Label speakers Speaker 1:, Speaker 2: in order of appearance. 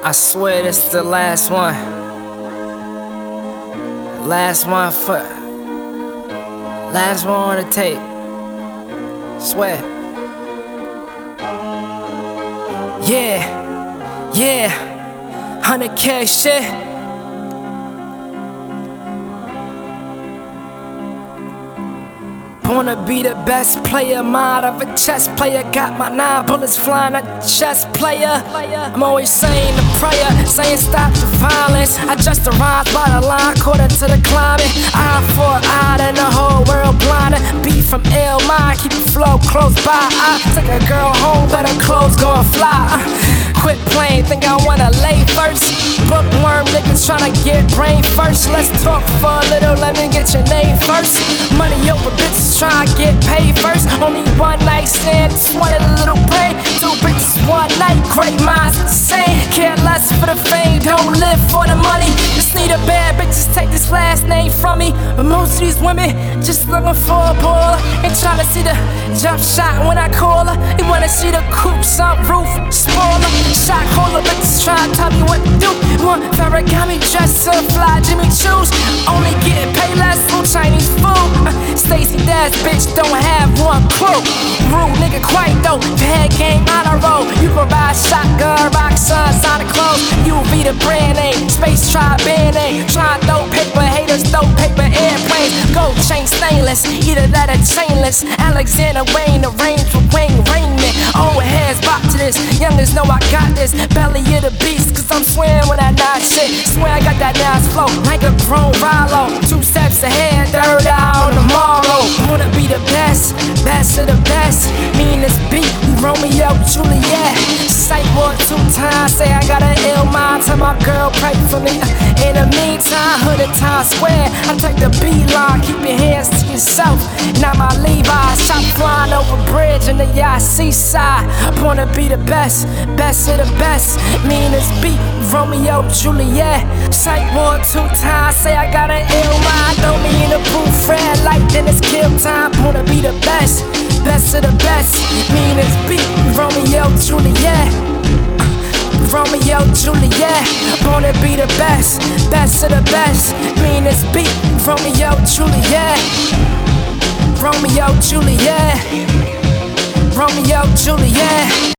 Speaker 1: I swear this is the last one. Last one for. Last one on the tape. Swear. Yeah, yeah. 100k shit. Wanna be the best player, mind of a chess player. Got my nine bullets flying a chess player. I'm always saying the prayer, saying stop the violence. I just arrived by the line, according to the climate. Eye for eye, and the whole world blinded. Beat from Illmind, keep the flow close by. I take a girl home, but her clothes gon' fly. Uh, quit playing, think I wanna lay first. Bookworm niggas tryna get brain first. Let's talk for a little, let me get your name first. One night stand, just wanted a little break. Two bitches one night, great minds same. Care less for the fame, don't live for the money. Just need a bad bitch, just take this last name from me. But most of these women just looking for a baller. Ain't trying to see the jump shot when I call her. They wanna see the coupe, some roof, spoiler. Shot caller, bitches try to tell me what to do. One Ferragamo dress, to fly Jimmy Choo's. Only getting paid less from Chinese food. Uh, Stacy Dash, bitch, don't have one nigga, quite though. Head game on a roll. You a shotgun, rock sun, Sonic clothes. Be the brand name, space try band name. Try throw paper, haters throw paper airplanes. Gold chain stainless, either that or chainless. Alexander Wang, the range for Wayne Raymond. Old heads bop to this, youngers know I got this. Belly of the beast, cause I'm swearing when I not shit. Swear I got that nice flow, like a grown Rilo. Two steps ahead, third out tomorrow. Wanna say I got an ill mind. Tell my girl, pray for me. In the meantime, hood at Times Square. I take the beeline, keep your hands to yourself. Now my Levi's, shot flying over bridge in the yacht seaside. Wanna be the best, best of the best. Me and this beat, Romeo, Juliet. Sight one, two times, say I got an ill mind. Throw me in the booth, red light, then it's kill time. Wanna be the best, best of the best. Me and this beat, Romeo, Juliet. Romeo, Juliet, wanna be the best, best of the best. And this beat, Romeo, Juliet, Romeo, Juliet, Romeo, Juliet.